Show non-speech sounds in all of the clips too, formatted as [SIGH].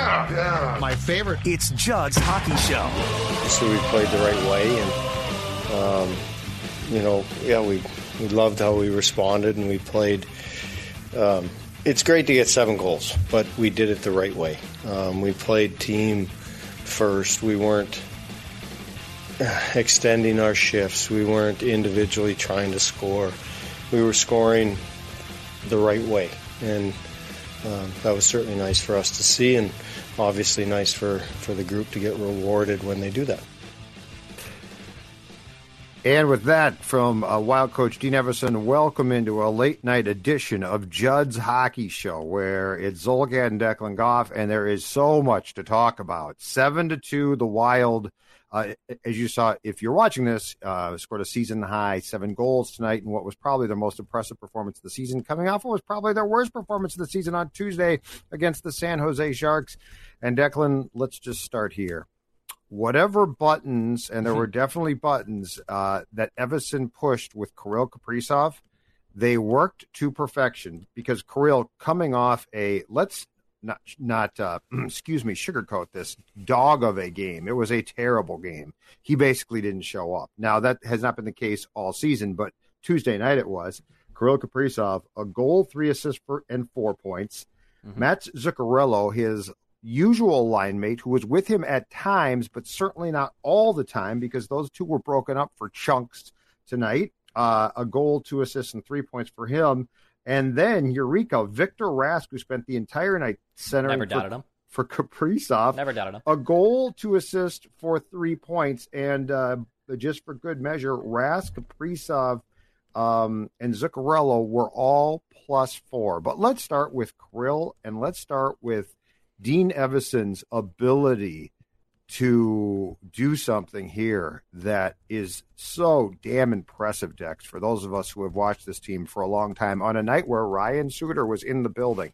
yeah, yeah. My favorite. It's Judd's Hockey Show. So we played the right way, and um, you know, yeah, we we loved how we responded, and we played. Um, it's great to get seven goals, but we did it the right way. Um, we played team first. We weren't extending our shifts. We weren't individually trying to score. We were scoring the right way, and um, that was certainly nice for us to see, and obviously nice for, for the group to get rewarded when they do that. And with that, from uh, Wild Coach Dean Evason, welcome into a late night edition of Judd's Hockey Show, where it's Zulgad and Declan Goff, and there is so much to talk about. Seven to two, the Wild uh, as you saw, if you're watching this, uh, scored a season high seven goals tonight in what was probably their most impressive performance of the season. Coming off what was probably their worst performance of the season on Tuesday against the San Jose Sharks. And Declan, let's just start here. Whatever buttons, and there were definitely buttons uh, that Evason pushed with Kirill Kaprizov, they worked to perfection because Kirill coming off a let's not not uh, [CLEARS THROAT] excuse me sugarcoat this dog of a game. It was a terrible game. He basically didn't show up. Now that has not been the case all season, but Tuesday night it was. Kirill Kaprizov, a goal, three assists, for, and four points. Mm-hmm. Matt Zuccarello, his usual line mate, who was with him at times, but certainly not all the time because those two were broken up for chunks tonight. Uh, a goal, two assists, and three points for him. And then Eureka, Victor Rask, who spent the entire night centering Never doubted for, him. for Kaprizov. Never doubted him. A goal to assist for three points. And uh, just for good measure, Rask, Kaprizov, um, and Zuccarello were all plus four. But let's start with Kirill and let's start with Dean Evason's ability to do something here that is so damn impressive, Dex, for those of us who have watched this team for a long time on a night where Ryan Suter was in the building.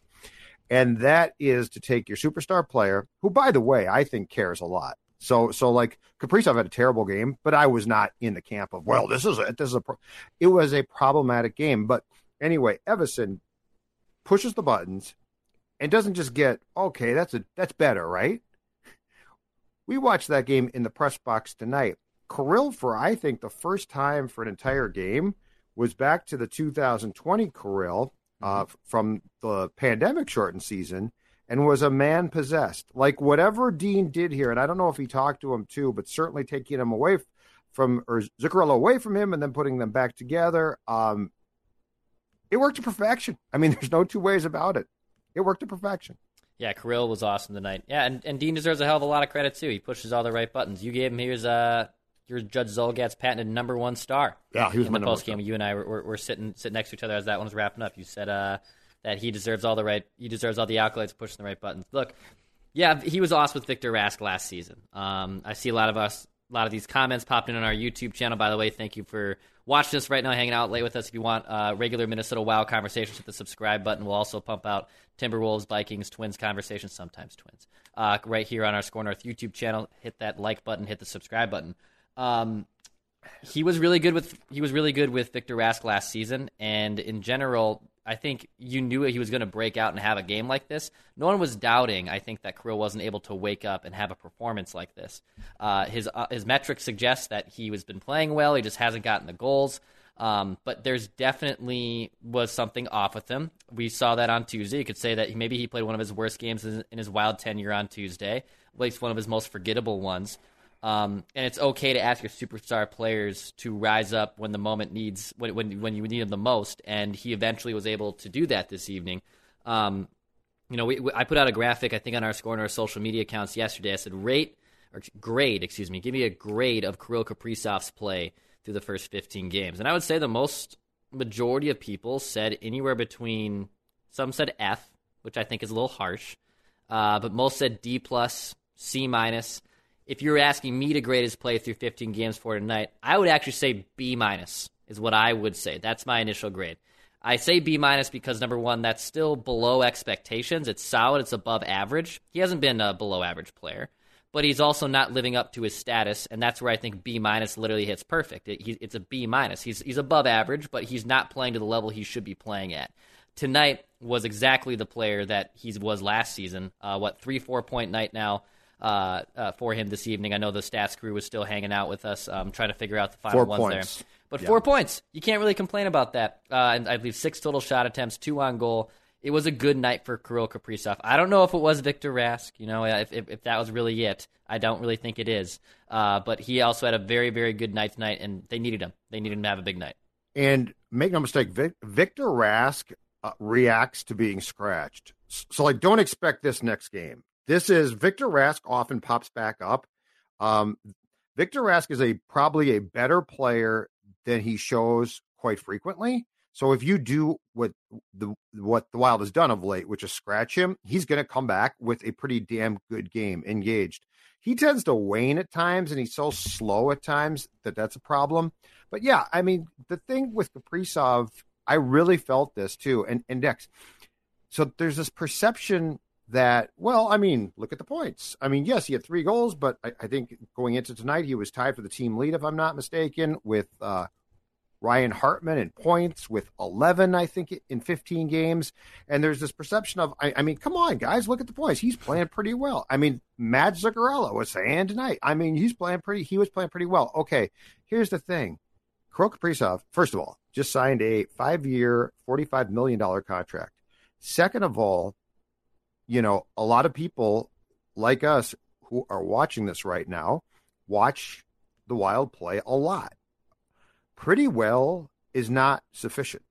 And that is to take your superstar player, who, by the way, I think cares a lot. So, so like Kaprizov had a terrible game, but I was not in the camp of, well, this is a, this is a, pro-. it was a problematic game. But anyway, Evason pushes the buttons and doesn't just get, okay, that's a, that's better, right? We watched that game in the press box tonight. Kirill, for I think the first time for an entire game, was back to the 2020 Kirill uh, mm-hmm. from the pandemic shortened season and was a man possessed. Like whatever Dean did here, and I don't know if he talked to him too, but certainly taking him away from or Zuccarello away from him and then putting them back together. Um, it worked to perfection. I mean, [LAUGHS] there's no two ways about it. It worked to perfection. Yeah, Kirill was awesome tonight. Yeah, and, and Dean deserves a hell of a lot of credit too. He pushes all the right buttons. You gave him here's uh your Judd Zulgad's patented number one star. Yeah, he was in the post game. You and I were, were, were, sitting sitting next to each other as that one was wrapping up. You said uh, that he deserves all the right he deserves all the accolades pushing the right buttons. Look, yeah, he was awesome with Victor Rask last season. Um, I see a lot of us a lot of these comments popped in on our YouTube channel. By the way, thank you for watching us right now, hanging out late with us. If you want uh, regular Minnesota Wild conversations, hit the subscribe button. We'll also pump out Timberwolves, Vikings, Twins conversations, sometimes Twins, uh, right here on our SKOR North YouTube channel. Hit that like button, hit the subscribe button. Um, he was really good with he was really good with Victor Rask last season, and in general, I think you knew he was going to break out and have a game like this. No one was doubting. I think that Kirill wasn't able to wake up and have a performance like this. Uh, his uh, his metrics suggest that he has been playing well. He just hasn't gotten the goals. Um, but there's definitely was something off with him. We saw that on Tuesday. You could say that maybe he played one of his worst games in his wild tenure on Tuesday, at least one of his most forgettable ones. Um, and it's okay to ask your superstar players to rise up when the moment needs when when when you need them the most. And he eventually was able to do that this evening. Um, you know, we, we, I put out a graphic I think on our score and our social media accounts yesterday. I said rate or grade, excuse me, give me a grade of Kirill Kaprizov's play through the first 15 games. And I would say the most majority of people said anywhere between some said F, which I think is a little harsh, uh, but most said D plus C minus. If you're asking me to grade his play through 15 games for tonight, I would actually say B minus is what I would say. That's my initial grade. I say B minus because number one, that's still below expectations. It's solid. It's above average. He hasn't been a below average player, but he's also not living up to his status, and that's where I think B minus literally hits perfect. It, he, it's a B minus. He's he's above average, but he's not playing to the level he should be playing at. Tonight was exactly the player that he was last season. Uh, what three four point night now uh, uh, for him this evening. I know the stats crew was still hanging out with us, um, trying to figure out the final Four ones points. there. But Yeah. four points, you can't really complain about that. Uh, and I believe six total shot attempts, two on goal. It was a good night for Kirill Kaprizov. I don't know if it was Victor Rask. You know, if, if, if that was really it, I don't really think it is. Uh, but he also had a very, very good night tonight, and they needed him. They needed him to have a big night. And make no mistake, Vic, Victor Rask uh, reacts to being scratched. So, like, don't expect this next game. This is Victor Rask often pops back up. Um, Victor Rask is a probably a better player than he shows quite frequently. So if you do what the what the Wild has done of late, which is scratch him, he's going to come back with a pretty damn good game, engaged. He tends to wane at times, and he's so slow at times that that's a problem. But yeah, I mean, the thing with Kaprizov, I really felt this too, and and Dex. So there's this perception that, well, I mean, look at the points. I mean, yes, he had three goals, but I, I think going into tonight, he was tied for the team lead, if I'm not mistaken, with uh, Ryan Hartman in points with 11, I think, in 15 games. And there's this perception of, I, I mean, come on, guys, look at the points. He's playing pretty well. I mean, Matt Zuccarello was saying tonight, I mean, he's playing pretty, he was playing pretty well. Okay, here's the thing. Kirill Kaprizov, first of all, just signed a five year, $45 million contract. Second of all, you know, a lot of people like us who are watching this right now watch the Wild play a lot. Pretty well is not sufficient.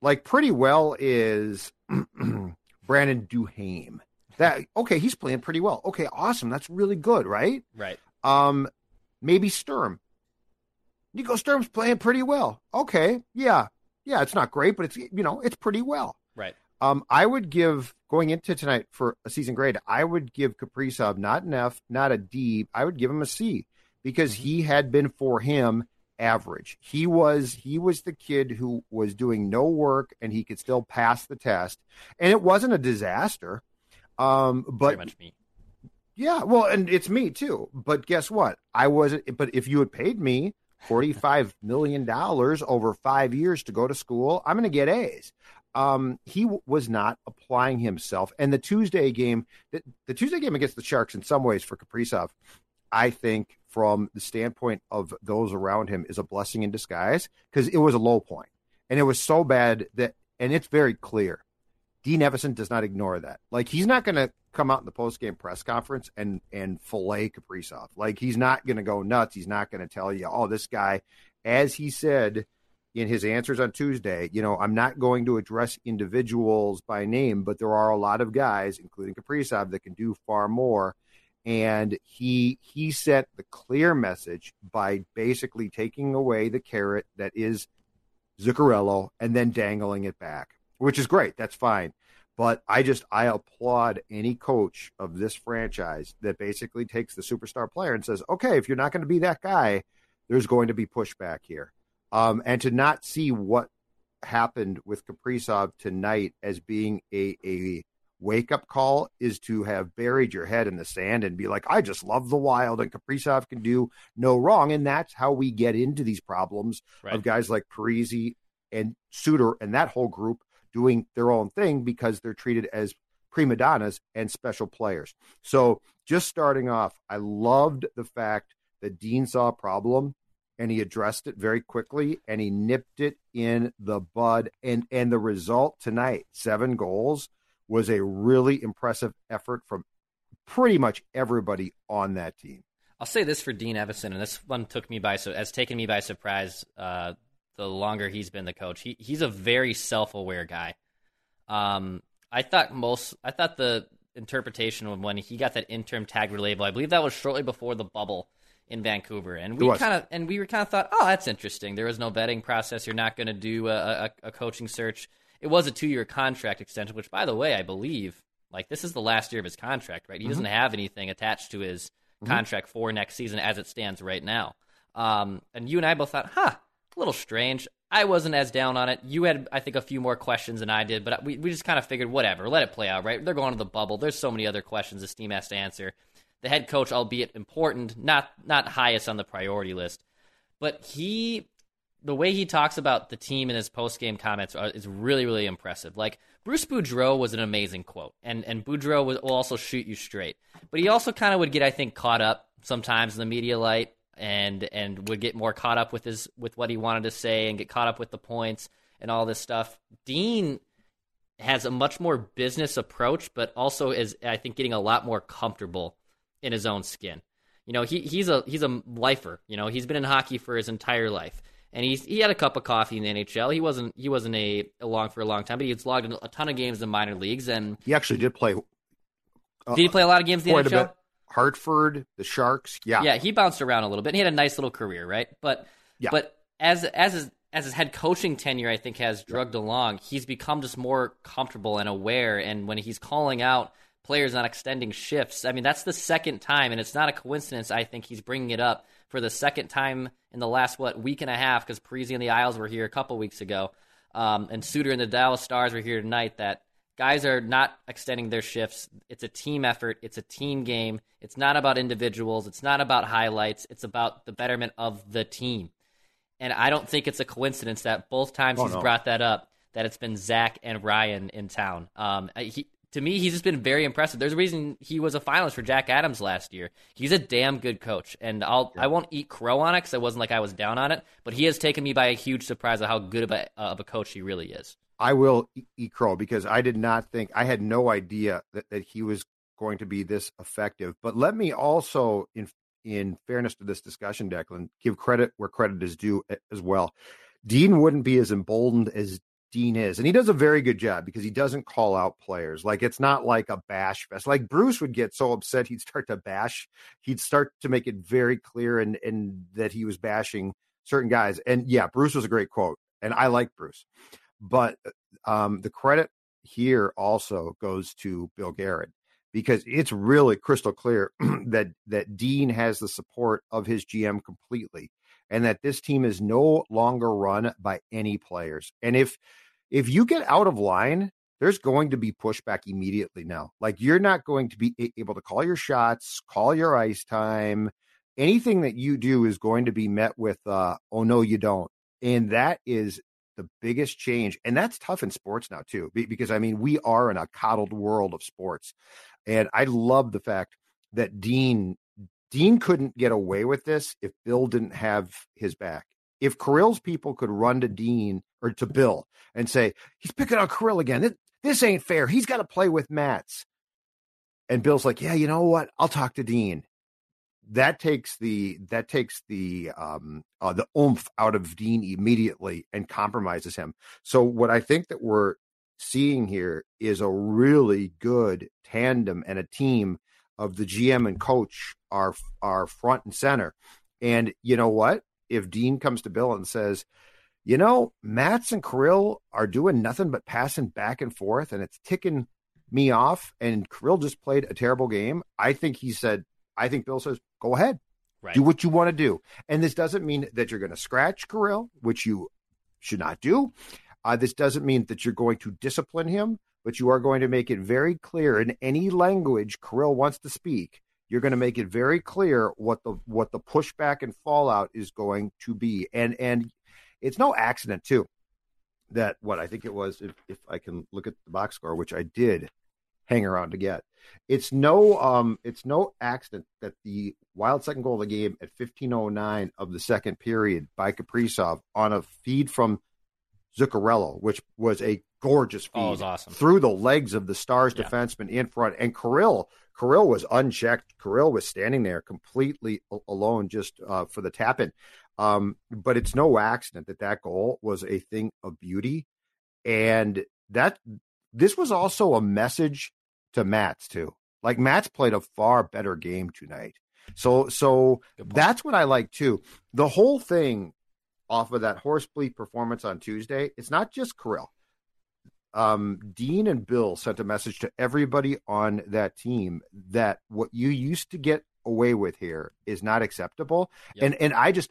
Like pretty well is [CLEARS THROAT] Brandon Duhaime. That okay, he's playing pretty well. Okay, awesome. That's really good, right? Right. Um, maybe Sturm. Nico Sturm's playing pretty well. Okay, yeah, yeah. It's not great, but it's you know it's pretty well. Um, I would give going into tonight for a season grade. I would give Kaprizov not an F, not a D. I would give him a C because he had been for him average. He was he was the kid who was doing no work and he could still pass the test, and it wasn't a disaster. Um, but Very much me. yeah, well, and it's me too. But guess what? I wasn't. But if you had paid me forty-five million dollars over five years to go to school, I'm going to get A's. Um, he w- was not applying himself, and the Tuesday game, the, the Tuesday game against the Sharks, in some ways for Kaprizov, I think from the standpoint of those around him, is a blessing in disguise because it was a low point, and it was so bad that, and it's very clear. Dean Evason does not ignore that. Like he's not going to come out in the post game press conference and and fillet Kaprizov. Like he's not going to go nuts. He's not going to tell you, oh, this guy, as he said in his answers on Tuesday, you know, I'm not going to address individuals by name, but there are a lot of guys, including Kaprizov, that can do far more. And he he sent the clear message by basically taking away the carrot that is Zuccarello and then dangling it back, which is great. That's fine. But I just I applaud any coach of this franchise that basically takes the superstar player and says, okay, if you're not going to be that guy, there's going to be pushback here. Um, and to not see what happened with Kaprizov tonight as being a a wake up call is to have buried your head in the sand and be like, I just love the wild and Kaprizov can do no wrong. And that's how we get into these problems Right. of guys like Parise and Suter and that whole group doing their own thing because they're treated as prima donnas and special players. So just starting off, I loved the fact that Dean saw a problem and he addressed it very quickly and he nipped it in the bud and and the result tonight, seven goals was a really impressive effort from pretty much everybody on that team. I'll say this for Dean Evason, and this one took me by so has taken me by surprise. Uh, the longer he's been the coach, he he's a very self-aware guy. Um, I thought most, I thought the interpretation of when he got that interim tag label, I believe that was shortly before the bubble in Vancouver, and we kind of and we were kind of thought, oh, that's interesting. There was no vetting process. You're not going to do a, a, a coaching search. It was a two-year contract extension, which, by the way, I believe Like this is the last year of his contract, right? He Mm-hmm. doesn't have anything attached to his contract for next season as it stands right now. Um, and you and I both thought, huh, a little strange. I wasn't as down on it. You had, I think, a few more questions than I did, but we, we just kind of figured, whatever, let it play out, right? They're going to the bubble. There's so many other questions this team has to answer. The head coach, albeit important, not not highest on the priority list, but he, the way he talks about the team in his post game comments are, is really really impressive. Like Bruce Boudreau was an amazing quote, and and Boudreau was, will also shoot you straight, but he also kind of would get, I think, caught up sometimes in the media light and and would get more caught up with his with what he wanted to say and get caught up with the points and all this stuff. Dean has a much more business approach, but also is I think getting a lot more comfortable in his own skin. You know, he he's a he's a lifer. You know, he's been in hockey for his entire life, and he's he had a cup of coffee in the NHL. He wasn't he wasn't a along for a long time, but he's logged in a ton of games in minor leagues. And He actually did play uh, did he play a lot of games in the NHL? bit. Hartford, the Sharks. Yeah. yeah, he bounced around a little bit. And he had a nice little career, right? But Yeah. but as as his as his head coaching tenure, I think has drugged along. He's become just more comfortable and aware. And when he's calling out players not extending shifts, I mean that's the second time, and it's not a coincidence. I think he's bringing it up for the second time in the last what week and a half because Parise and the Isles were here a couple weeks ago, um, and Suter and the Dallas Stars were here tonight. That guys are not extending their shifts. It's a team effort. It's a team game. It's not about individuals. It's not about highlights. It's about the betterment of the team. And I don't think it's a coincidence that both times Oh, he's no. brought that up, that it's been Zach and Ryan in town. Um, he, to me, he's just been very impressive. There's a reason he was a finalist for Jack Adams last year. He's a damn good coach, and I'll I won't eat crow on it because it wasn't like I was down on it, but he has taken me by a huge surprise of how good of a, uh, of a coach he really is. I will eat crow because I did not think I had no idea that, that he was going to be this effective. But let me also, in in fairness to this discussion, Declan, give credit where credit is due as well. Dean wouldn't be as emboldened as Dean is, and he does a very good job because he doesn't call out players. Like it's not like a bash fest. Like Bruce would get so upset he'd start to bash. He'd start to make it very clear and and that he was bashing certain guys. And yeah, Bruce was a great quote, and I like Bruce. But um, the credit here also goes to Bill Guerin because it's really crystal clear [CLEARS THROAT] that that Dean has the support of his GM completely, and that this team is no longer run by any players. And if if you get out of line, there's going to be pushback immediately now. Like you're not going to be able to call your shots, call your ice time. Anything that you do is going to be met with, uh, "Oh no, you don't," and that is the biggest change and that's tough in sports now too because i mean we are in a coddled world of sports and i love the fact that dean dean couldn't get away with this if bill didn't have his back. If Kirill's people could run to dean or to bill and say he's picking on Kirill again. This, this ain't fair. He's got to play with mats and bill's like yeah you know what? I'll talk to dean. That takes the that takes the um uh, the oomph out of Dean immediately and compromises him. So what I think that we're seeing here is a really good tandem and a team of the GM and coach are are front and center. And you know what? If Dean comes to Bill and says, "You know, Mats and Kirill are doing nothing but passing back and forth, and it's ticking me off," and Kirill just played a terrible game, I think he said, "I think Bill says, go ahead." Right. Do what you want to do. And this doesn't mean that you're going to scratch Kirill, which you should not do. Uh, this doesn't mean that you're going to discipline him, but you are going to make it very clear in any language Kirill wants to speak. You're going to make it very clear what the what the pushback and fallout is going to be, and and it's no accident too that what I think it was if if I can look at the box score, which I did hang around to get. It's no um it's no accident that the wild second goal of the game at 1509 of the second period by Kaprizov on a feed from Zuccarello, which was a gorgeous feed Oh, was awesome. through the legs of the Stars Yeah. defenseman in front. And Kirill, Kirill was unchecked. Kirill was standing there completely alone just uh, for the tap in. Um, but it's no accident that that goal was a thing of beauty. And that this was also a message to Mats too. Like Mats played a far better game tonight. So so that's what I like too. The whole thing off of that horse bleep performance on Tuesday, it's not just Kirill. um, Dean and Bill sent a message to everybody on that team that what you used to get away with here is not acceptable. Yep. And and I just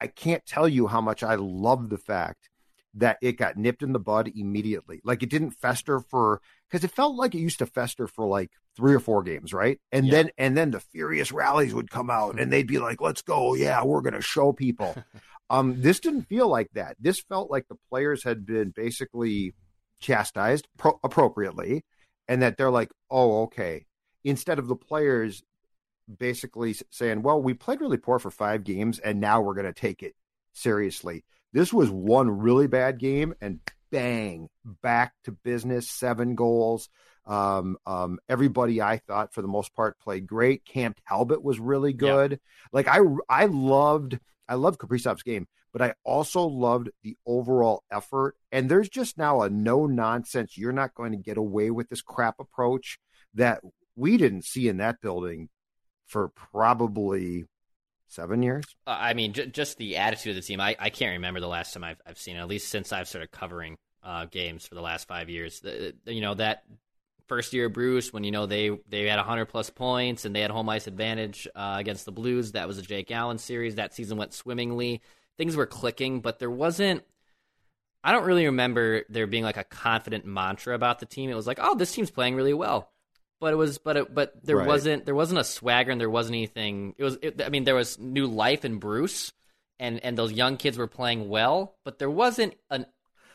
I can't tell you how much I love the fact that it got nipped in the bud immediately. Like it didn't fester for because it felt like it used to fester for like three or four games, right? And Yeah. then and then the furious rallies would come out and they'd be like, "Let's go, yeah, we're gonna show people." [LAUGHS] um, this didn't feel like that. This felt like the players had been basically chastised pro- appropriately, and that they're like, "Oh, okay." Instead of the players basically saying, "Well, we played really poor for five games, and now we're going to take it seriously." This was one really bad game, and bang, back to business. Seven goals. Um, um, everybody I thought for the most part played great. Cam Talbot was really good. Like I, I loved, I love Kaprizov's game, but I also loved the overall effort. And there's just now a no nonsense. You're not going to get away with this crap approach that we didn't see in that building for probably seven years. Uh, I mean, j- just the attitude of the team. I, I can't remember the last time I've, I've seen it, at least since I've started covering uh, games for the last five years. The, the- you know, that first year of Bruce, when, you know, they, they had 100 plus points and they had home ice advantage uh, against the Blues, that was a Jake Allen series. That season went swimmingly. Things were clicking, but there wasn't. I don't really remember there being like a confident mantra about the team. It was like, oh, this team's playing really well but it was but it, but there Right. wasn't there wasn't a swagger and there wasn't anything it was it, i mean there was new life in bruce and and those young kids were playing well but there wasn't an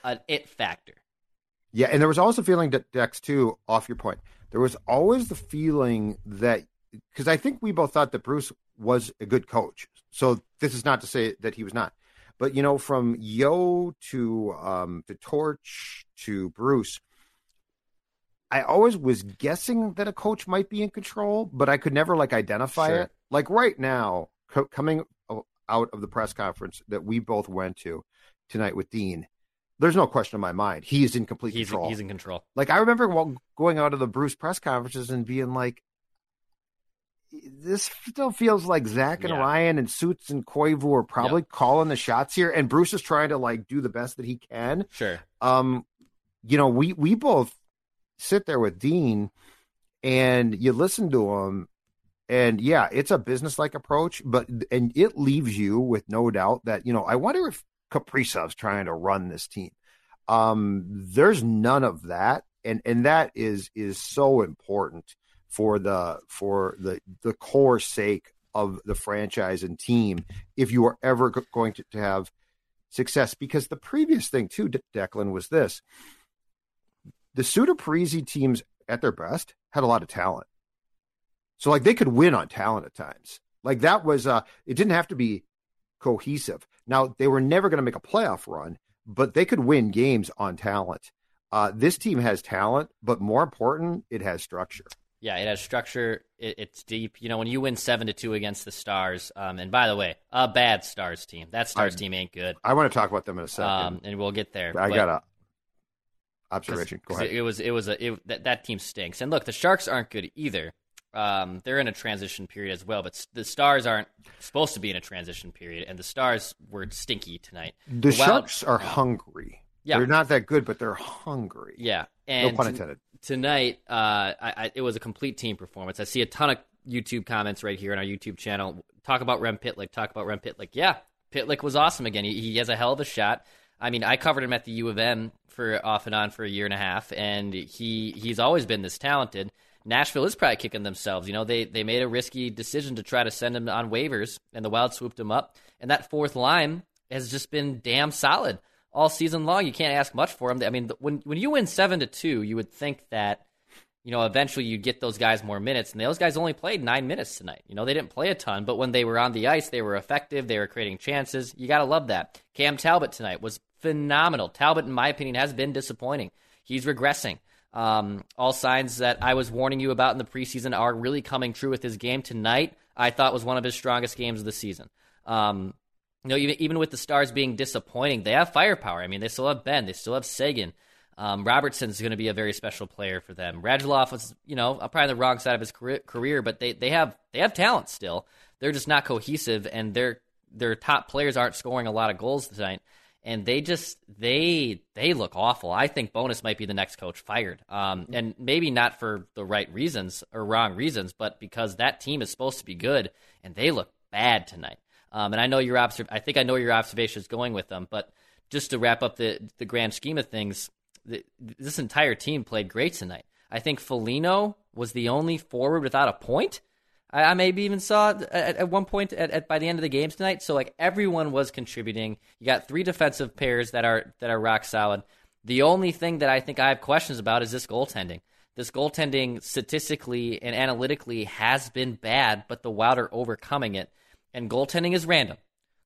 an it factor Yeah, and there was also feeling that Dex too. Off your point, there was always the feeling that because I think we both thought that Bruce was a good coach. So this is not to say that he was not, but you know, from Yeo to um, to Torch to Bruce, I always was guessing that a coach might be in control, but I could never like identify Sure. it. Like right now, co- coming out of the press conference that we both went to tonight with Dean. There's no question in my mind. He is in complete he's control. he's in control Like I remember going out of the Bruce press conferences and being like, "This still feels like Zach and Yeah. Ryan and Suits and Koivu are probably calling the shots here, and Bruce is trying to like do the best that he can." sure Um, you know, we we both sit there with Dean, and you listen to him, and yeah, it's a business like approach, but and it leaves you with no doubt that you know, I wonder if Kaprizov's trying to run this team. Um, there's none of that, and and that is is so important for the for the the core sake of the franchise and team if you are ever going to, to have success. Because the previous thing too, De- Declan, was this: the Suter Parise teams at their best had a lot of talent, so like they could win on talent at times. Like that was uh, it didn't have to be cohesive. Now they were never going to make a playoff run, but they could win games on talent. Uh, this team has talent, but more important, it has structure. yeah it has structure it, it's deep you know when you win seven to two against the stars um and by the way a bad stars team that stars I- team ain't good I want to talk about them in a second. um and we'll get there I but- got a observation. Go ahead. It was it was a it, that that team stinks. And look, the Sharks aren't good either. Um, they're in a transition period as well, but the Stars aren't supposed to be in a transition period, and the Stars were stinky tonight. The, Wild- Sharks are hungry. Yeah. They're not that good, but they're hungry. Yeah, No and pun t- intended. tonight, uh, I, I, it was a complete team performance. I see a ton of YouTube comments right here on our YouTube channel. Talk about Rem Pitlick. Talk about Rem Pitlick. Yeah, Pitlick was awesome again. He, he has a hell of a shot. I mean, I covered him at the U of M for off and on for a year and a half, and he he's always been this talented. Nashville is probably kicking themselves. You know, they they made a risky decision to try to send him on waivers, and the Wild swooped him up. And that fourth line has just been damn solid all season long. You can't ask much for him. I mean, when when you win seven to two, you would think that you know eventually you'd get those guys more minutes, and those guys only played nine minutes tonight. You know, they didn't play a ton, but when they were on the ice, they were effective. They were creating chances. You got to love that. Cam Talbot tonight was phenomenal. Talbot, in my opinion, has been disappointing. He's regressing. Um, all signs that I was warning you about in the preseason are really coming true with his game tonight. I thought was one of his strongest games of the season. Um, you know, even even with the Stars being disappointing, they have firepower. I mean, they still have Benn, they still have Seguin. Um, Robertson's going to be a very special player for them. Radulov was, you know, probably on the wrong side of his career, career, but they, they have they have talent still. They're just not cohesive, and their their top players aren't scoring a lot of goals tonight. And they just they they look awful. I think Bowness might be the next coach fired, um, and maybe not for the right reasons or wrong reasons, but because that team is supposed to be good, and they look bad tonight. Um, and I know your observ- I think I know your observation is going with them, but just to wrap up the the grand scheme of things, the, this entire team played great tonight. I think Foligno was the only forward without a point. I, I maybe even saw at, at one point at, at, by the end of the games tonight. So like everyone was contributing. You got three defensive pairs that are that are rock solid. The only thing that I think I have questions about is this goaltending. This goaltending statistically and analytically has been bad, but the Wild are overcoming it. And goaltending is random.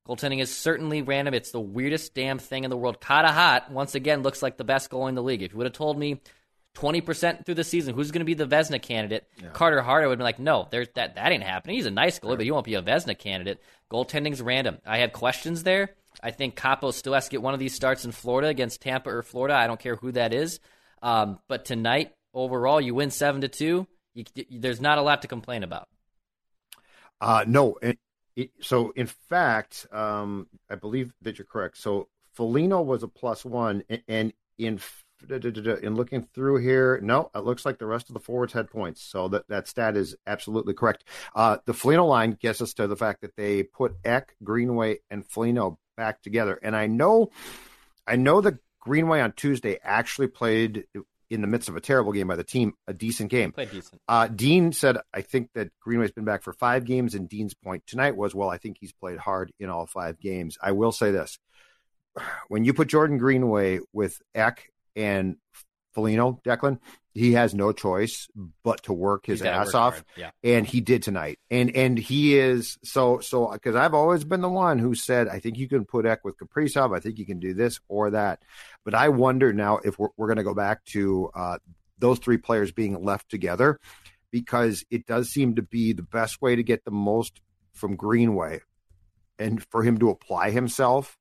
Goaltending is certainly random. It's the weirdest damn thing in the world. Carter Hart, once again, looks like the best goal in the league. If you would have told me 20% through the season, who's going to be the Vezina candidate? Yeah. Carter Hart, would be like, no, there's that, that ain't happening. He's a nice goalie, but he won't be a Vezina candidate. Goaltending's random. I have questions there. I think Kaapo still has to get one of these starts in Florida against Tampa or Florida. I don't care who that is. Um, but tonight, overall, you win 7 to 2. You, there's not a lot to complain about. Uh, no, so in fact, um, I believe that you're correct. So Foligno was a plus one, and in in looking through here, no, it looks like the rest of the forwards had points. So that, that stat is absolutely correct. Uh, the Foligno line gets us to the fact that they put Ek, Greenway, and Foligno back together. And I know, I know that Greenway on Tuesday actually played in the midst of a terrible game by the team, a decent game. Played decent. Uh, Dean said, I think that Greenway's been back for five games, and Dean's point tonight was, well, I think he's played hard in all five games. I will say this. [SIGHS] When you put Jordan Greenway with Ek and Foligno, Declan, he has no choice but to work his ass work off, yeah. and he did tonight. And and he is so so because I've always been the one who said I think you can put Ek with Kaprizov. I think you can do this or that. But I wonder now if we're, we're going to go back to uh, those three players being left together because it does seem to be the best way to get the most from Greenway and for him to apply himself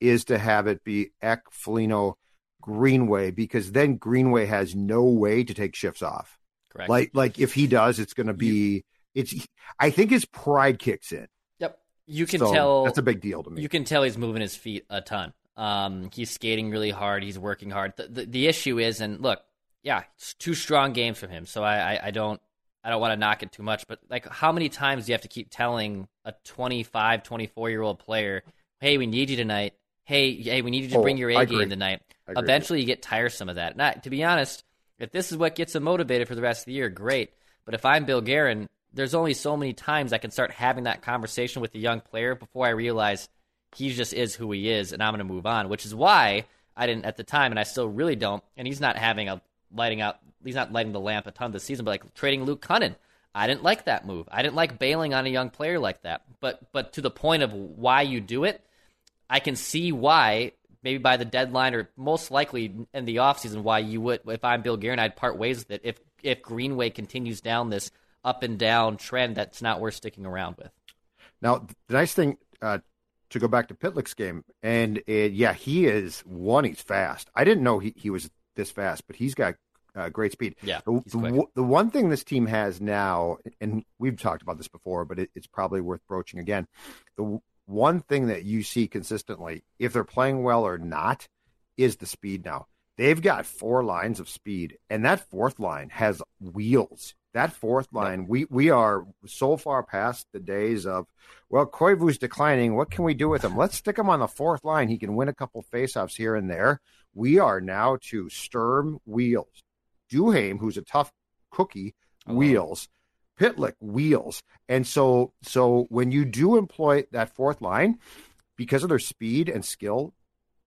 is to have it be Ek Foligno Greenway because then Greenway has no way to take shifts off. Correct. Like like if he does, it's going to be it's. I think his pride kicks in. Yep, you can So, tell that's a big deal to me. You can tell he's moving his feet a ton. Um, he's skating really hard. He's working hard. The, the, the issue is, and look, yeah, it's two strong games from him. So I, I, I don't I don't want to knock it too much, but like how many times do you have to keep telling a 25, 24 year old player, hey, we need you tonight. Hey, hey, we need you to Oh, bring your A game tonight. Eventually, you get tiresome of that. Not to be honest, if this is what gets him motivated for the rest of the year, great. But if I'm Bill Guerin, there's only so many times I can start having that conversation with the young player before I realize he just is who he is, and I'm going to move on. Which is why I didn't at the time, and I still really don't. And he's not having a lighting out. He's not lighting the lamp a ton this season, but like trading Luke Kunin. I didn't like that move. I didn't like bailing on a young player like that. But but to the point of why you do it, I can see why maybe by the deadline or most likely in the offseason why you would if I'm Bill Guerin I'd part ways with it if if Greenway continues down this up and down trend that's not worth sticking around with. Now, the nice thing uh, to go back to Pitlick's game, and uh, yeah, he is one. He's fast. I didn't know he, he was this fast, but he's got uh, great speed. Yeah, The, the, the one thing this team has now, and we've talked about this before, but it, it's probably worth broaching again. The one thing that you see consistently, if they're playing well or not, is the speed now. They've got four lines of speed, and that fourth line has wheels. That fourth line, we we are so far past the days of, well, Koivu's declining. What can we do with him? [LAUGHS] Let's stick him on the fourth line. He can win a couple faceoffs here and there. We are now to Sturm wheels, Duhaime, who's a tough cookie, wheels, Pitlick wheels, and so so when you do employ that fourth line, because of their speed and skill,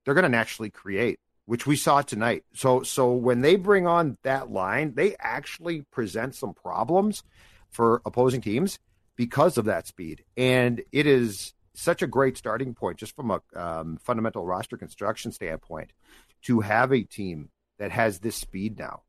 they're going to naturally create, which we saw tonight. So so when they bring on that line, they actually present some problems for opposing teams because of that speed, and it is such a great starting point just from a um, fundamental roster construction standpoint to have a team that has this speed now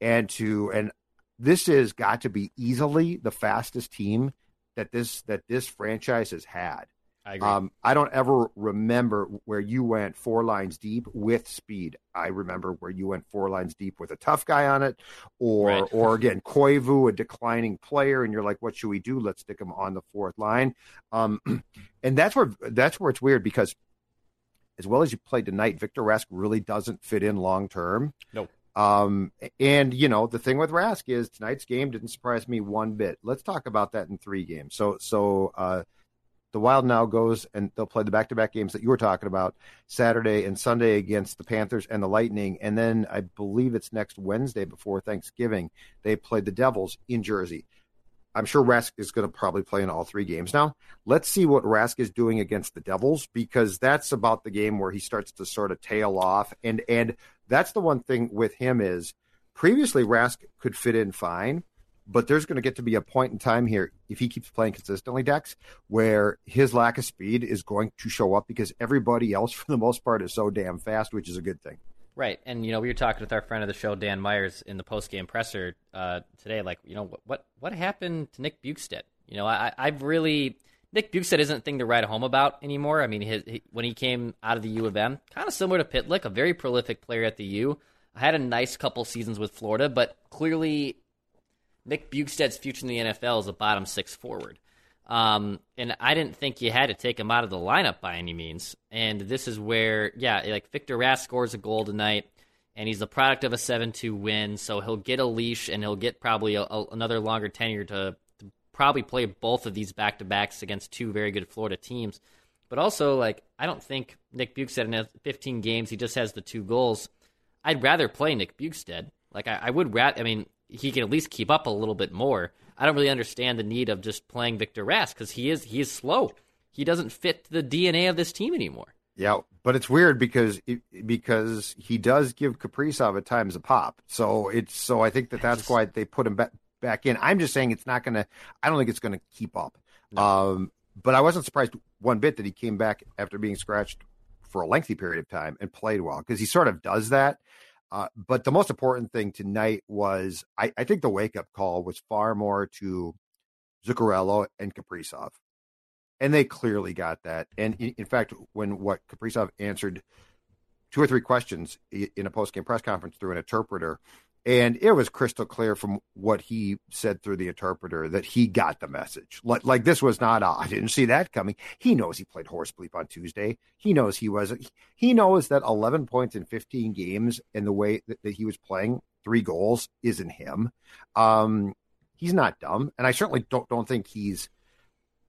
and to and this has got to be easily the fastest team that this that this franchise has had I agree. um, I don't ever remember where you went four lines deep with speed. I remember where you went four lines deep with a tough guy on it, or Right. [LAUGHS] or again Koivu, a declining player, and you're like, what should we do? Let's stick him on the fourth line. Um, [CLEARS THROAT] and that's where that's where it's weird because as well as you played tonight, Victor Rask really doesn't fit in long term. Nope. Um, and you know the thing with Rask is tonight's game didn't surprise me one bit. Let's talk about that in three games. So so uh, the Wild now goes and they'll play the back-to-back games that you were talking about Saturday and Sunday against the Panthers and the Lightning, and then I believe it's next Wednesday before Thanksgiving they play the Devils in Jersey. I'm sure Rask is going to probably play in all three games now. Let's see what Rask is doing against the Devils because that's about the game where he starts to sort of tail off. And and that's the one thing with him is previously Rask could fit in fine, but there's going to get to be a point in time here if he keeps playing consistently, Dex, where his lack of speed is going to show up because everybody else, [LAUGHS] for the most part, is so damn fast, which is a good thing. Right, and you know we were talking with our friend of the show Dan Myers in the post game presser uh, today. Like, you know what, what happened to Nick Bjugstad? You know, I I've really Nick Bjugstad isn't a thing to write home about anymore. I mean, his, he, when he came out of the U of M, kind of similar to Pitlick, a very prolific player at the U. I had a nice couple seasons with Florida, but clearly Nick Bjugstad's future in the NFL is a bottom six forward. Um, and I didn't think you had to take him out of the lineup by any means. And this is where, yeah, like Victor Rask scores a goal tonight, and he's the product of a 7 2 win. So he'll get a leash and he'll get probably a, a, another longer tenure to, to probably play both of these back to backs against two very good Florida teams. But also, like, I don't think Nick Bjugstad in 15 games, he just has the two goals. I'd rather play Nick Bjugstad. Like, I, I would rather, I mean, he can at least keep up a little bit more. I don't really understand the need of just playing Victor Rask because he is he is slow. He doesn't fit the DNA of this team anymore. Yeah, but it's weird because because he does give Kaprizov at times a pop. So it's so I think that that's why they put him back back in. I'm just saying it's not going to. I don't think it's going to keep up. No. Um, but I wasn't surprised one bit that he came back after being scratched for a lengthy period of time and played well because he sort of does that. Uh, but the most important thing tonight was I, I think the wake up call was far more to Zuccarello and Kaprizov. And they clearly got that. And in, in fact, when what Kaprizov answered two or three questions in a post game press conference through an interpreter, and it was crystal clear from what he said through the interpreter that he got the message. Like, like this was not, oh, I didn't see that coming. He knows he played horse bleep on Tuesday. He knows he was, he knows that 11 points in 15 games and the way that, that he was playing, three goals isn't him. Um, he's not dumb. And I certainly don't, don't think he's,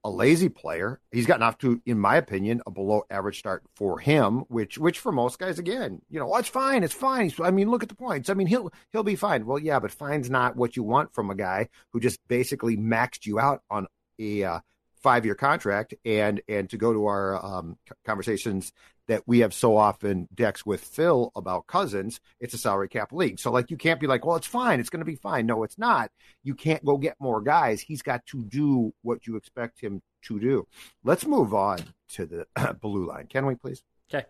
a lazy player. He's gotten off to, in my opinion, a below average start for him, which which for most guys, again, you know, it's fine, it's fine. I mean, look at the points. I mean, he'll he'll be fine. Well, yeah, but fine's not what you want from a guy who just basically maxed you out on a uh, five year contract. And and to go to our um, conversations that we have so often Dex with Phil about Cousins, it's a salary cap league. So like you can't be like, well, it's fine, it's going to be fine. No, it's not. You can't go get more guys. He's got to do what you expect him to do. Let's move on to the [CLEARS THROAT] blue line. Can we please? Okay.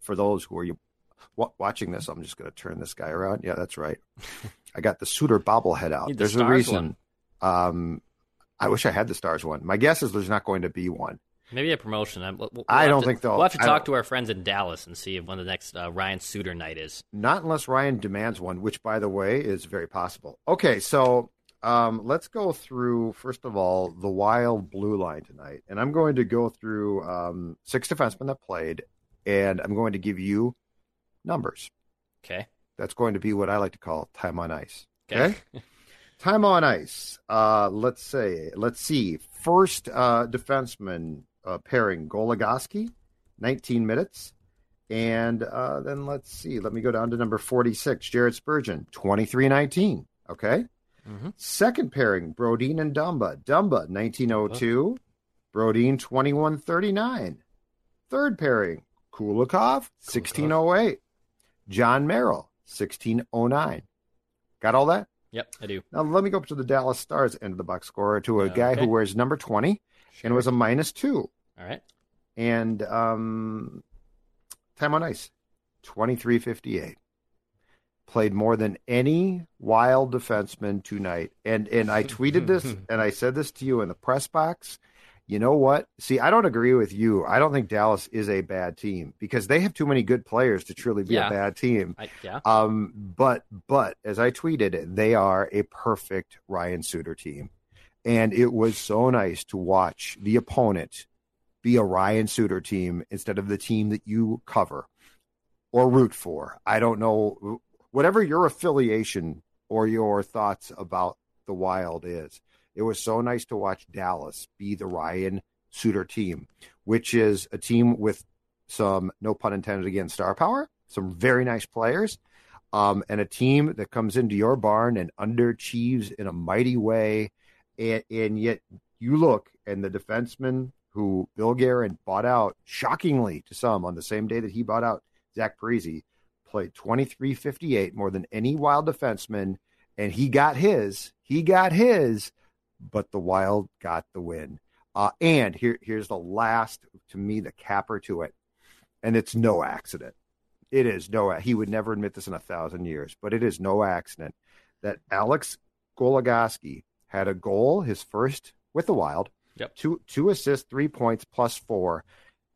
For those who are you watching this, I'm just going to turn this guy around. Yeah, that's right. I got the Suter bobblehead out. The there's a reason. Um, I wish I had the stars one. My guess is there's not going to be one. Maybe a promotion. We'll, we'll I don't to, think they'll. We'll have to talk to our friends in Dallas and see when the next uh, Ryan Suter night is. Not unless Ryan demands one, which, by the way, is very possible. Okay, so um, let's go through first of all the Wild blue line tonight, and I'm going to go through um, six defensemen that played, and I'm going to give you numbers. Okay. That's going to be what I like to call time on ice. Okay. okay? [LAUGHS] time on ice. Uh, let's say, let's see. First uh, defenseman uh, pairing Goligoski, 19 minutes. And uh, then let's see. Let me go down to number 46, Jared Spurgeon, 23 19. Okay. Mm-hmm. Second pairing, Brodin and Dumba. Dumba, 1902. Brodin, 2139. Third pairing, Kulikov, 1608. Jon Merrill, 1609. Got all that? Yep, I do. Now let me go up to the Dallas Stars end of the box score to a guy okay. who wears number 20 sure. and was a minus two. All right. And um, time on ice, 2358. Played more than any wild defenseman tonight. And and I tweeted this [LAUGHS] and I said this to you in the press box. You know what? See, I don't agree with you. I don't think Dallas is a bad team because they have too many good players to truly be yeah. a bad team. I, yeah. Um, but but as I tweeted, they are a perfect Ryan Suter team. And it was so nice to watch the opponent be a Ryan Suter team instead of the team that you cover or root for. I don't know. Whatever your affiliation or your thoughts about the Wild is, it was so nice to watch Dallas be the Ryan Suter team, which is a team with some, no pun intended again, star power, some very nice players, um, and a team that comes into your barn and underachieves in a mighty way. And, and yet you look and the defenseman who Bill Guerin bought out shockingly to some on the same day that he bought out Zach Parise, played 2358 more than any wild defenseman, and he got his. He got his, but the Wild got the win. Uh, and here, here's the last, to me, the capper to it. And it's no accident. It is no, he would never admit this in a thousand years, but it is no accident that Alex Goligoski had a goal, his first with the Wild, Yep. two, two assists, three points, plus four.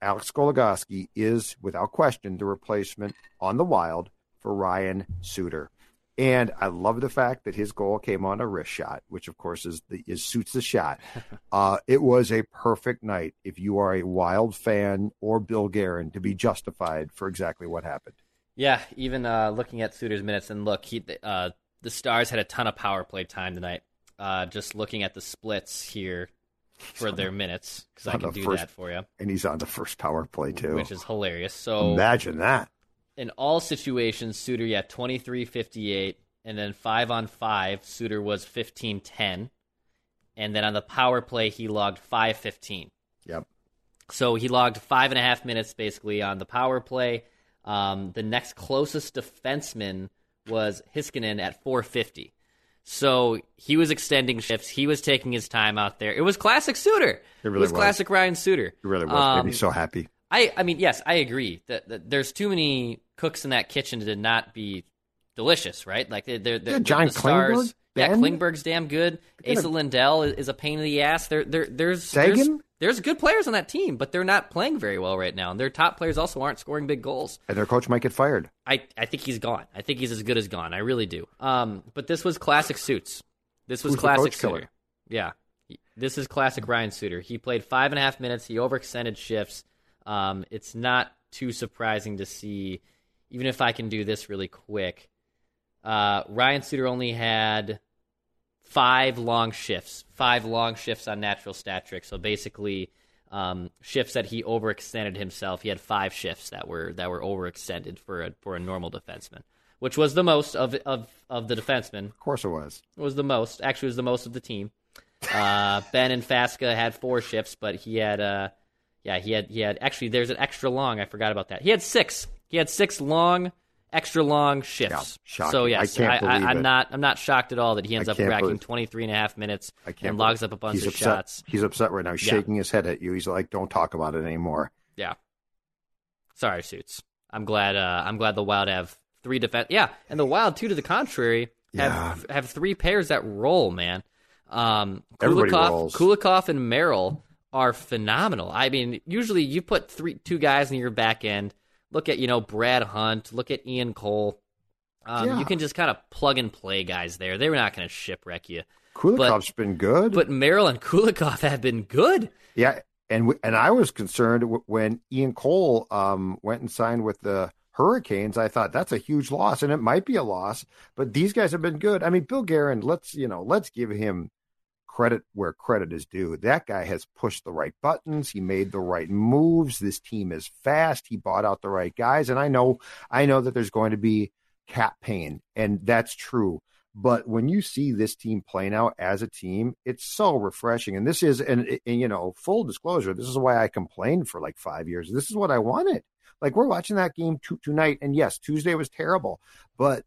Alex Goligoski is, without question, the replacement on the Wild for Ryan Suter. And I love the fact that his goal came on a wrist shot, which of course is the is suits the shot. [LAUGHS] Uh, it was a perfect night if you are a Wild fan or Bill Guerin to be justified for exactly what happened. Yeah, even uh, looking at Suter's minutes, and look, he, uh, the Stars had a ton of power play time tonight. Uh, just looking at the splits here for their minutes, because I can do first- that for you, And he's on the first power play too. which is hilarious. So Imagine that. in all situations, Suter, yeah, twenty three fifty eight, And then five on five, Suter was 15 10. And then on the power play, he logged five fifteen. Yep. So he logged five and a half minutes basically on the power play. Um, the next closest defenseman was Heiskanen at 450. So he was extending shifts. He was taking his time out there. It was classic Suter. It really was, was. classic Ryan Suter. He really was. Um, Made me so happy. I, I mean, yes, I agree that, that there's too many cooks in that kitchen to not be delicious, right? Like they're, they're, Yeah, John the stars. Klingberg, yeah, Klingberg's damn good. Esa Lindell is, is a pain in the ass. There, there, there's Seguin? there's there's good players on that team, but they're not playing very well right now, and their top players also aren't scoring big goals. And their coach might get fired. I, I think he's gone. I think he's as good as gone. I really do. Um, but this was classic suits. This was Who's classic coach killer? Suter. Yeah, this is classic Ryan Suter. He played five and a half minutes. He overextended shifts. Um, it's not too surprising to see, even if I can do this really quick. Uh, Ryan Suter only had five long shifts, five long shifts on natural stat trick. So basically, um, shifts that he overextended himself. He had five shifts that were that were overextended for a for a normal defenseman, which was the most of of of the defensemen. Of course it was. It was the most. Actually, it was the most of the team. Uh, [LAUGHS] Benn and Faksa had four shifts, but he had uh, yeah, he had he had actually. There's an extra long. I forgot about that. He had six. He had six long, extra long shifts. Yeah, so yes, I, am not I'm not shocked at all that he ends up racking believe- 23 and a half minutes and logs up a bunch he's of upset. shots. He's upset right now. He's Yeah. shaking his head at you. He's like, "Don't talk about it anymore." Yeah. Sorry, suits. I'm glad. Uh, I'm glad the Wild have three defense. Yeah, and the Wild too. To the contrary, have have three pairs that roll. Man, um, Kulikov, rolls. Kulikov and Merrill are phenomenal. I mean, usually you put three two guys in your back end. Look at you know Brad Hunt. Look at Ian Cole. Um, Yeah. You can just kind of plug and play guys there. They're not going to shipwreck you. Kulikov's been good, But Merrill and [LAUGHS] Kulikov have been good. yeah, and and I was concerned when Ian Cole um, went and signed with the Hurricanes. I thought that's a huge loss, and it might be a loss. But these guys have been good. I mean, Bill Guerin. Let's you know, let's give him credit where credit is due. That guy has pushed the right buttons. He made the right moves. This team is fast. He bought out the right guys, and I know, I know that there's going to be cap pain, and that's true. But when you see this team play now as a team, it's so refreshing. And this is, and, and you know, full disclosure, this is why I complained for like five years. This is what I wanted. Like we're watching that game t- tonight, and yes, Tuesday was terrible, but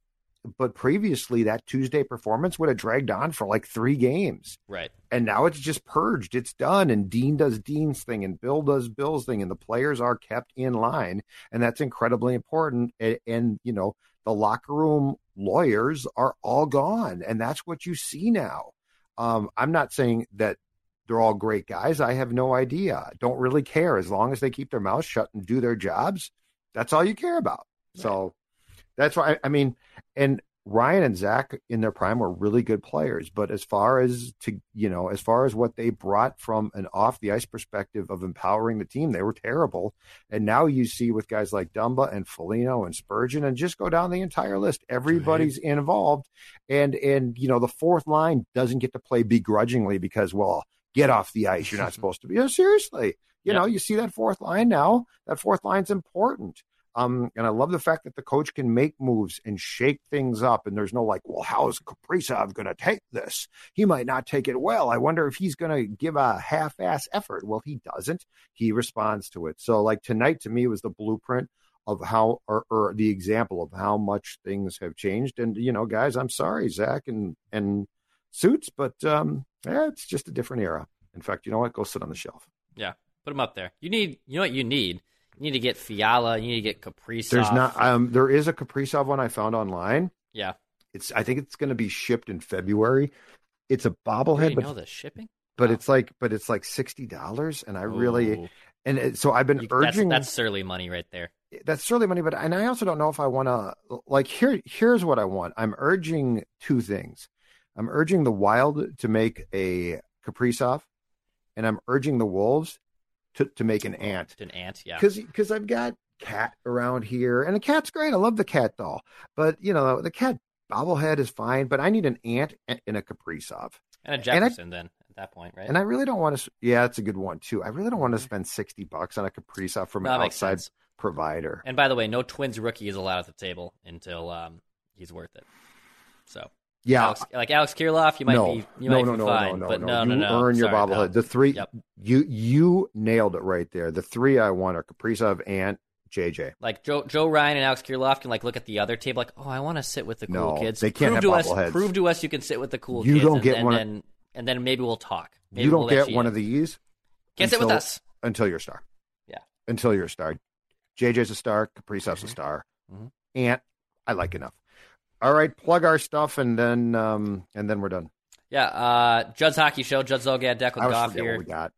but previously that Tuesday performance would have dragged on for like three games. Right. And now it's just purged. It's done. And Dean does Dean's thing and Bill does Bill's thing. And the players are kept in line. And that's incredibly important. And, and you know, the locker room lawyers are all gone. And that's what you see now. Um, I'm not saying that they're all great guys. I have no idea. Don't really care. As long as they keep their mouths shut and do their jobs, that's all you care about. So that's why, I mean, and Ryan and Zach in their prime were really good players, but as far as to you know, as far as what they brought from an off the ice perspective of empowering the team, they were terrible. And now you see with guys like Dumba and Foligno and Spurgeon, and just go down the entire list. Everybody's involved, and and you know the fourth line doesn't get to play begrudgingly because well, get off the ice. You're not [LAUGHS] supposed to be. Know, seriously, you know, you see that fourth line now. That fourth line's important. Um, and I love the fact that the coach can make moves and shake things up. And there's no like, well, how is Kaprizov going to take this? He might not take it well. I wonder if he's going to give a half ass effort. Well, he doesn't. He responds to it. So, like tonight to me was the blueprint of how, or, or the example of how much things have changed. And, you know, guys, I'm sorry, Zach and, and suits, but um, yeah, it's just a different era. In fact, you know what? Go sit on the shelf. Yeah, put them up there. You need, you know what you need? You need to get Fiala. You need to get Kaprizov. There's not. Um, there is a Kaprizov one I found online. Yeah, It's. I think it's going to be shipped in February. It's a bobblehead, but know the shipping. but Wow. it's like but it's like sixty dollars, and I really and it, so I've been You- urging that's surly money right there. that's surly money, but and I also don't know if I want to like here. Here's what I want. I'm urging two things. I'm urging the Wild to make a Kaprizov, and I'm urging the Wolves to to make an ant An ant, yeah. because because I've got cat around here, and the cat's great. I love the cat doll, but you know the cat bobblehead is fine. But I need an ant in a Kaprizov, And a and I- then at that point, right? and I really don't want to. Yeah, it's a good one too. I really don't want to spend sixty bucks on a Kaprizov from No, an that outside sense. provider. And by the way, no Twins rookie is allowed at the table until um, he's worth it. So Yeah, Alex, like Alex Kirilloff, you might no, be you no, might no, be no, fine, no, no, but no, no, no, you no. earn your bobblehead. The three, Yep. you you nailed it right there. The three I want are Kaprizov and JJ. Like Joe, Joe Ryan and Alex Kirilloff can like look at the other table, like, oh, I want to sit with the cool kids. they can't prove have to us, prove to us you can sit with the cool You kids. don't and, get and one then and then maybe we'll talk. Maybe you don't we'll get one in. of these Can't sit with us. until you're a star. Yeah. until you're a star. JJ's a star. Kaprizov's a star. Mhm. Ant, I like enough. All right, plug our stuff and then um and then we're done. Yeah, uh, Judd's Hockey Show, Judd Zulgad, Declan Goff here. we got.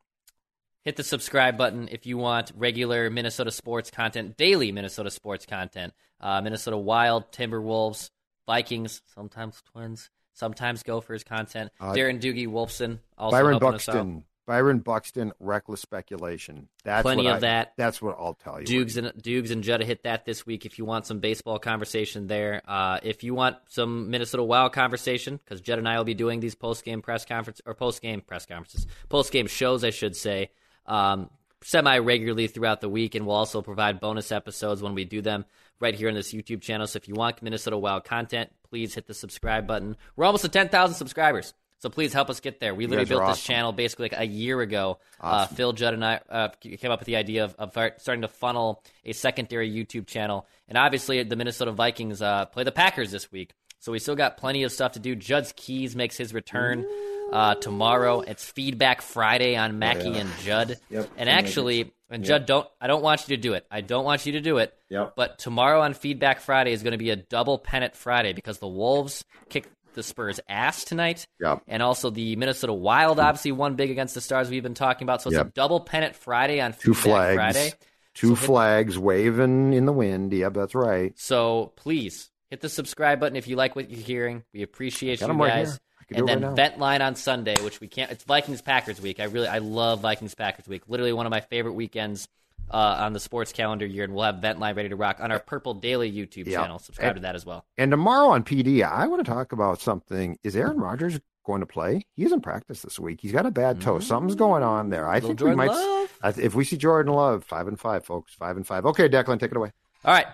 hit the subscribe button if you want regular Minnesota sports content, daily Minnesota sports content. Uh, Minnesota Wild, Timberwolves, Vikings, sometimes Twins, sometimes Gophers content. Uh, Darren Doogie Wolfson also Byron helping us out. Buxton. Byron Buxton, reckless speculation. That's Plenty what of I- that. That's what I'll tell you. Dukes and Dukes and Jutta hit that this week. If you want some baseball conversation there, uh, if you want some Minnesota Wild conversation, because Jett and I will be doing these post game press conference or post game press conferences, post game shows, I should say, um, semi regularly throughout the week, and we'll also provide bonus episodes when we do them right here on this YouTube channel. So if you want Minnesota Wild content, please hit the subscribe button. We're almost at ten thousand subscribers. So please help us get there. We literally built this channel basically like a year ago. Awesome. Uh, Phil Judd and I uh, came up with the idea of, of starting to funnel a secondary YouTube channel. And obviously, the Minnesota Vikings uh, play the Packers this week. So we still got plenty of stuff to do. Judd's Keys makes his return uh, tomorrow. It's Feedback Friday on Mackey and Judd. Yep. And actually, and Judd, don't I don't want you to do it. I don't want you to do it. Yep. But tomorrow on Feedback Friday is going to be a double pennant Friday because the Wolves kicked the Spurs' ass tonight. Yep. And also the Minnesota Wild obviously won big against the Stars we've been talking about. So it's a double pennant Friday on Two flags. Friday. Two So hit- flags waving in the wind. Yep, that's right. So please hit the subscribe button if you like what you're hearing. We appreciate you right guys. can And then right vent line on Sunday, which we can't. It's Vikings Packers week. I really, I love Vikings Packers week. Literally one of my favorite weekends uh, on the sports calendar year. And we'll have vent line ready to rock on our Purple Daily YouTube Yeah. channel. Subscribe And- to that as well. And tomorrow on PD, I want to talk about something. Is Aaron Rodgers going to play? He isn't practice this week. He's got a bad toe. Something's going on there. I think Jordan we might. Love. Th- if we see Jordan Love, five and five, folks, five and five. Okay, Declan, take it away. All right,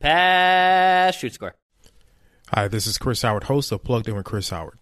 pass shoot score. Hi, this is Chris Howard, host of Plugged In with Chris Howard.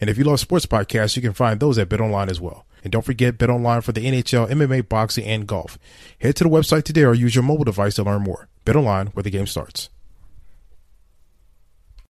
And if you love sports podcasts, you can find those at BetOnline as well. And don't forget BetOnline for the NHL, MMA, boxing, and golf. Head to the website today or use your mobile device to learn more. BetOnline, where the game starts.